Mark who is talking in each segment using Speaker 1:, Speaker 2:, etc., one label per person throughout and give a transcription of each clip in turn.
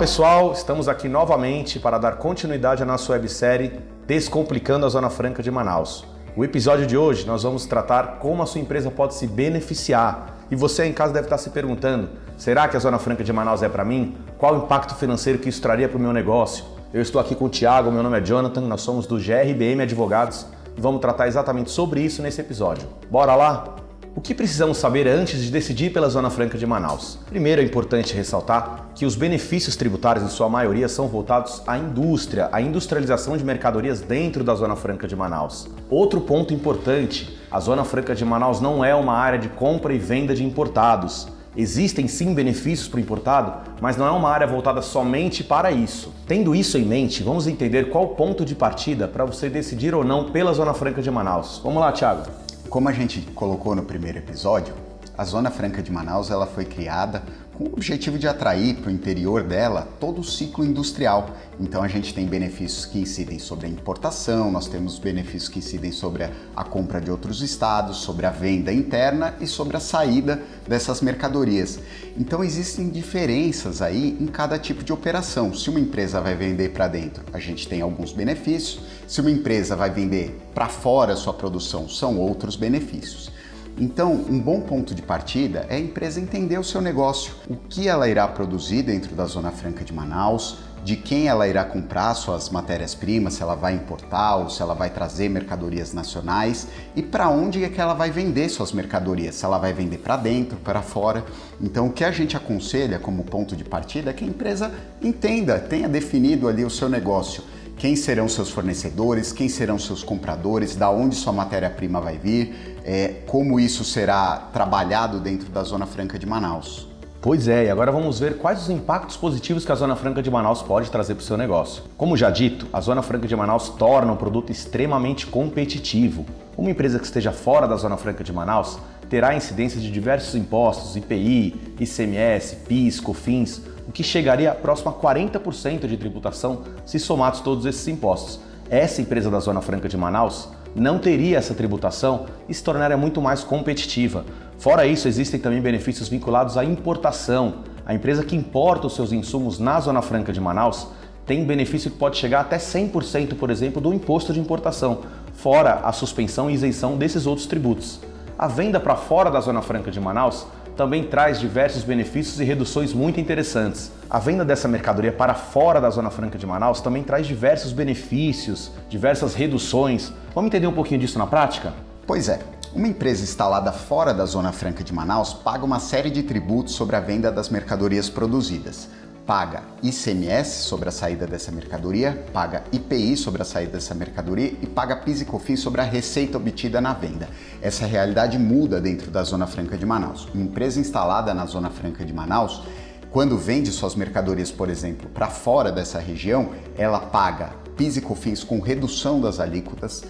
Speaker 1: pessoal, estamos aqui novamente para dar continuidade à nossa websérie Descomplicando a Zona Franca de Manaus. O episódio de hoje nós vamos tratar como a sua empresa pode se beneficiar. E você em casa deve estar se perguntando: será que a Zona Franca de Manaus é para mim? Qual o impacto financeiro que isso traria para o meu negócio? Eu estou aqui com o Thiago, meu nome é Jonathan, nós somos do GRBM Advogados e vamos tratar exatamente sobre isso nesse episódio. Bora lá? O que precisamos saber antes de decidir pela Zona Franca de Manaus? Primeiro, é importante ressaltar que os benefícios tributários, em sua maioria, são voltados à indústria, à industrialização de mercadorias dentro da Zona Franca de Manaus. Outro ponto importante: a Zona Franca de Manaus não é uma área de compra e venda de importados. Existem sim benefícios para o importado, mas não é uma área voltada somente para isso. Tendo isso em mente, vamos entender qual ponto de partida para você decidir ou não pela Zona Franca de Manaus. Vamos lá, Thiago.
Speaker 2: Como a gente colocou no primeiro episódio, a Zona Franca de Manaus ela foi criada com o objetivo de atrair para o interior dela todo o ciclo industrial. Então a gente tem benefícios que incidem sobre a importação, nós temos benefícios que incidem sobre a, compra de outros estados, sobre a venda interna e sobre a saída dessas mercadorias. Então existem diferenças aí em cada tipo de operação. Se uma empresa vai vender para dentro, a gente tem alguns benefícios. Se uma empresa vai vender para fora sua produção, são outros benefícios. Então, um bom ponto de partida é a empresa entender o seu negócio, o que ela irá produzir dentro da Zona Franca de Manaus, de quem ela irá comprar suas matérias-primas, se ela vai importar ou se ela vai trazer mercadorias nacionais e para onde é que ela vai vender suas mercadorias, se ela vai vender para dentro, para fora. Então, o que a gente aconselha como ponto de partida é que a empresa entenda, tenha definido ali o seu negócio quem serão seus fornecedores, quem serão seus compradores, da onde sua matéria-prima vai vir, é, como isso será trabalhado dentro da Zona Franca de Manaus.
Speaker 1: Pois é, e agora vamos ver quais os impactos positivos que a Zona Franca de Manaus pode trazer para o seu negócio. Como já dito, a Zona Franca de Manaus torna um produto extremamente competitivo. Uma empresa que esteja fora da Zona Franca de Manaus terá incidência de diversos impostos, IPI, ICMS, PIS, COFINS, o que chegaria próximo a 40% de tributação se somados todos esses impostos. Essa empresa da Zona Franca de Manaus não teria essa tributação e se tornaria muito mais competitiva. Fora isso, existem também benefícios vinculados à importação. A empresa que importa os seus insumos na Zona Franca de Manaus tem benefício que pode chegar até 100%, por exemplo, do imposto de importação, fora a suspensão e isenção desses outros tributos. A venda para fora da Zona Franca de Manaus também traz diversos benefícios e reduções muito interessantes. A venda dessa mercadoria para fora da Zona Franca de Manaus também traz diversos benefícios, diversas reduções. Vamos entender um pouquinho disso na prática?
Speaker 2: Pois é. Uma empresa instalada fora da Zona Franca de Manaus paga uma série de tributos sobre a venda das mercadorias produzidas paga ICMS sobre a saída dessa mercadoria, paga IPI sobre a saída dessa mercadoria e paga PIS e COFINS sobre a receita obtida na venda. Essa realidade muda dentro da Zona Franca de Manaus. Uma empresa instalada na Zona Franca de Manaus, quando vende suas mercadorias, por exemplo, para fora dessa região, ela paga PIS e COFINS com redução das alíquotas,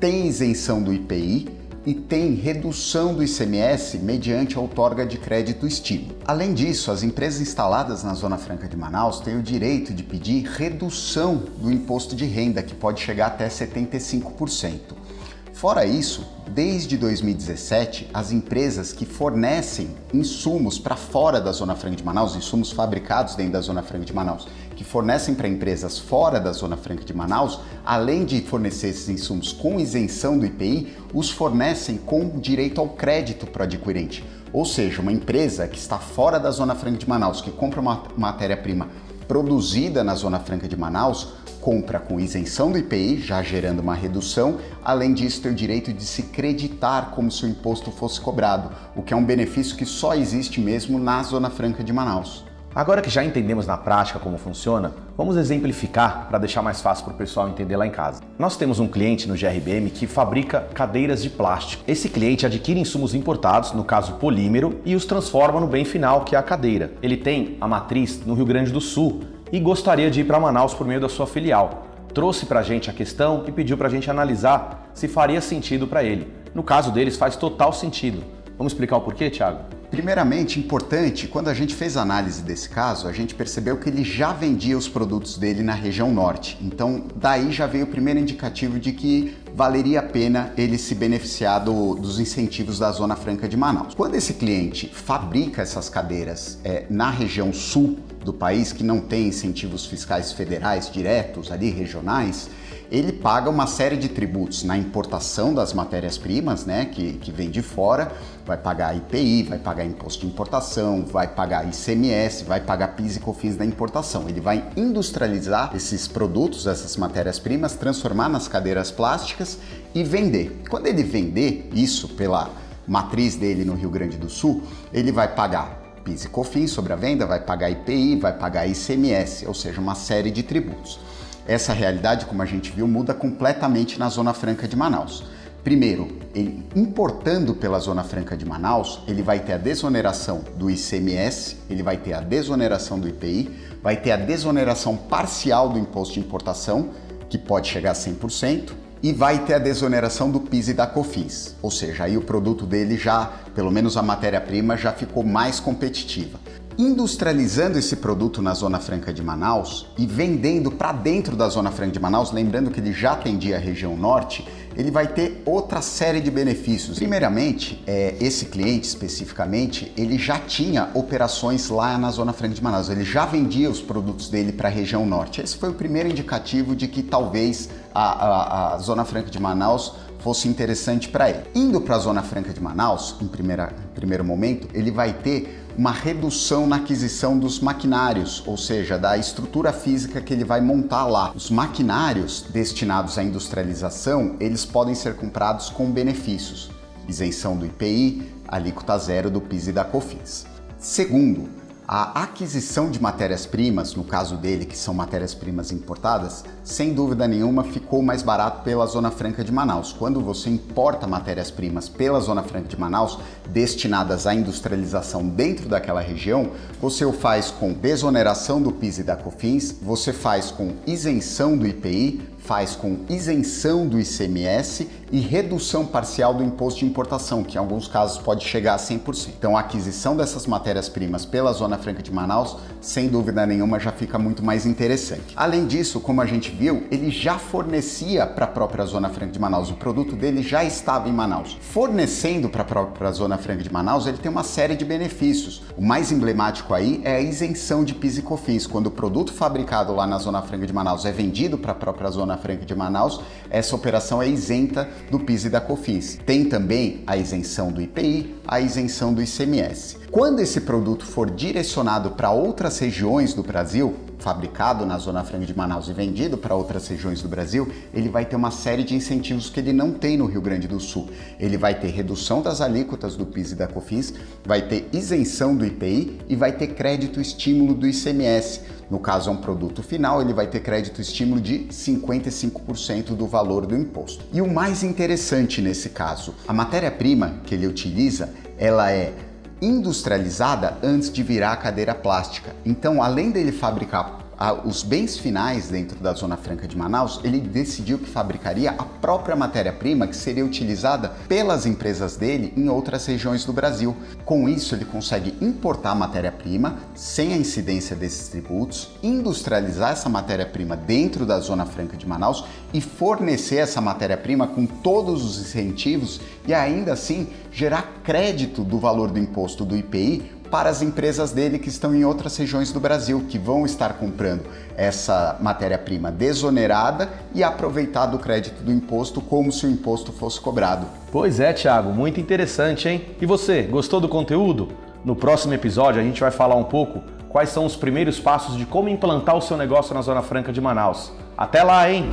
Speaker 2: tem isenção do IPI e tem redução do ICMS mediante a outorga de crédito estímulo. Além disso, as empresas instaladas na Zona Franca de Manaus têm o direito de pedir redução do imposto de renda, que pode chegar até 75%. Fora isso, desde 2017, as empresas que fornecem insumos para fora da Zona Franca de Manaus, insumos fabricados dentro da Zona Franca de Manaus, que fornecem para empresas fora da Zona Franca de Manaus, além de fornecer esses insumos com isenção do IPI, os fornecem com direito ao crédito para o adquirente. Ou seja, uma empresa que está fora da Zona Franca de Manaus, que compra uma matéria-prima produzida na Zona Franca de Manaus, compra com isenção do IPI, já gerando uma redução. Além disso, tem o direito de se creditar como se o imposto fosse cobrado, o que é um benefício que só existe mesmo na Zona Franca de Manaus.
Speaker 1: Agora que já entendemos na prática como funciona, vamos exemplificar para deixar mais fácil para o pessoal entender lá em casa. Nós temos um cliente no GRBM que fabrica cadeiras de plástico. Esse cliente adquire insumos importados, no caso polímero, e os transforma no bem final, que é a cadeira. Ele tem a matriz no Rio Grande do Sul e gostaria de ir para Manaus por meio da sua filial. Trouxe para a gente a questão e pediu para a gente analisar se faria sentido para ele. No caso deles, faz total sentido. Vamos explicar o porquê, Thiago?
Speaker 2: Primeiramente, importante, quando a gente fez a análise desse caso, a gente percebeu que ele já vendia os produtos dele na região norte. Então, daí já veio o primeiro indicativo de que valeria a pena ele se beneficiar do, dos incentivos da Zona Franca de Manaus. Quando esse cliente fabrica essas cadeiras é, na região sul do país, que não tem incentivos fiscais federais diretos ali, regionais, ele paga uma série de tributos na importação das matérias-primas, né, que, que vem de fora, vai pagar IPI, vai pagar imposto de importação, vai pagar ICMS, vai pagar PIS e COFINS da importação. Ele vai industrializar esses produtos, essas matérias-primas, transformar nas cadeiras plásticas e vender. Quando ele vender isso pela matriz dele no Rio Grande do Sul, ele vai pagar PIS e COFINS sobre a venda, vai pagar IPI, vai pagar ICMS, ou seja, uma série de tributos. Essa realidade, como a gente viu, muda completamente na Zona Franca de Manaus. Primeiro, ele importando pela Zona Franca de Manaus, ele vai ter a desoneração do ICMS, ele vai ter a desoneração do IPI, vai ter a desoneração parcial do imposto de importação, que pode chegar a 100%, e vai ter a desoneração do PIS e da COFINS. Ou seja, aí o produto dele já, pelo menos a matéria-prima, já ficou mais competitiva industrializando esse produto na Zona Franca de Manaus e vendendo para dentro da Zona Franca de Manaus, lembrando que ele já atendia a região norte, ele vai ter outra série de benefícios. Primeiramente, é, esse cliente especificamente, ele já tinha operações lá na Zona Franca de Manaus, ele já vendia os produtos dele para a região norte. Esse foi o primeiro indicativo de que talvez a, a, a Zona Franca de Manaus fosse interessante para ele. Indo para a Zona Franca de Manaus, em, primeira, em primeiro momento, ele vai ter uma redução na aquisição dos maquinários, ou seja, da estrutura física que ele vai montar lá. Os maquinários destinados à industrialização, eles podem ser comprados com benefícios, isenção do IPI, alíquota zero do PIS e da COFINS. Segundo, a aquisição de matérias-primas, no caso dele, que são matérias-primas importadas, sem dúvida nenhuma ficou mais barato pela Zona Franca de Manaus. Quando você importa matérias-primas pela Zona Franca de Manaus, destinadas à industrialização dentro daquela região, você o faz com desoneração do PIS e da COFINS, você faz com isenção do IPI, faz com isenção do ICMS e redução parcial do imposto de importação, que em alguns casos pode chegar a 100%. Então, a aquisição dessas matérias-primas pela Zona Franca de Manaus, sem dúvida nenhuma, já fica muito mais interessante. Além disso, como a gente viu, ele já fornecia para a própria Zona Franca de Manaus, o produto dele já estava em Manaus. Fornecendo para a própria Zona Franca de Manaus, ele tem uma série de benefícios. O mais emblemático aí é a isenção de PIS e COFINS. Quando o produto fabricado lá na Zona Franca de Manaus é vendido para a própria Zona Zona Franca de Manaus, essa operação é isenta do PIS e da COFINS. Tem também a isenção do IPI, a isenção do ICMS. Quando esse produto for direcionado para outras regiões do Brasil, fabricado na Zona Franca de Manaus e vendido para outras regiões do Brasil, ele vai ter uma série de incentivos que ele não tem no Rio Grande do Sul. Ele vai ter redução das alíquotas do PIS e da COFINS, vai ter isenção do IPI e vai ter crédito estímulo do ICMS. No caso é um produto final, ele vai ter crédito estímulo de 55% do valor do imposto. E o mais interessante nesse caso, a matéria-prima que ele utiliza, ela é industrializada antes de virar cadeira plástica. Então, além dele fabricar os bens finais dentro da Zona Franca de Manaus, ele decidiu que fabricaria a própria matéria-prima que seria utilizada pelas empresas dele em outras regiões do Brasil. Com isso, ele consegue importar a matéria-prima sem a incidência desses tributos, industrializar essa matéria-prima dentro da Zona Franca de Manaus e fornecer essa matéria-prima com todos os incentivos e ainda assim gerar crédito do valor do imposto do IPI para as empresas dele que estão em outras regiões do Brasil, que vão estar comprando essa matéria-prima desonerada e aproveitar do crédito do imposto como se o imposto fosse cobrado.
Speaker 1: Pois é, Thiago, muito interessante, hein? E você, gostou do conteúdo? No próximo episódio a gente vai falar um pouco quais são os primeiros passos de como implantar o seu negócio na Zona Franca de Manaus. Até lá, hein?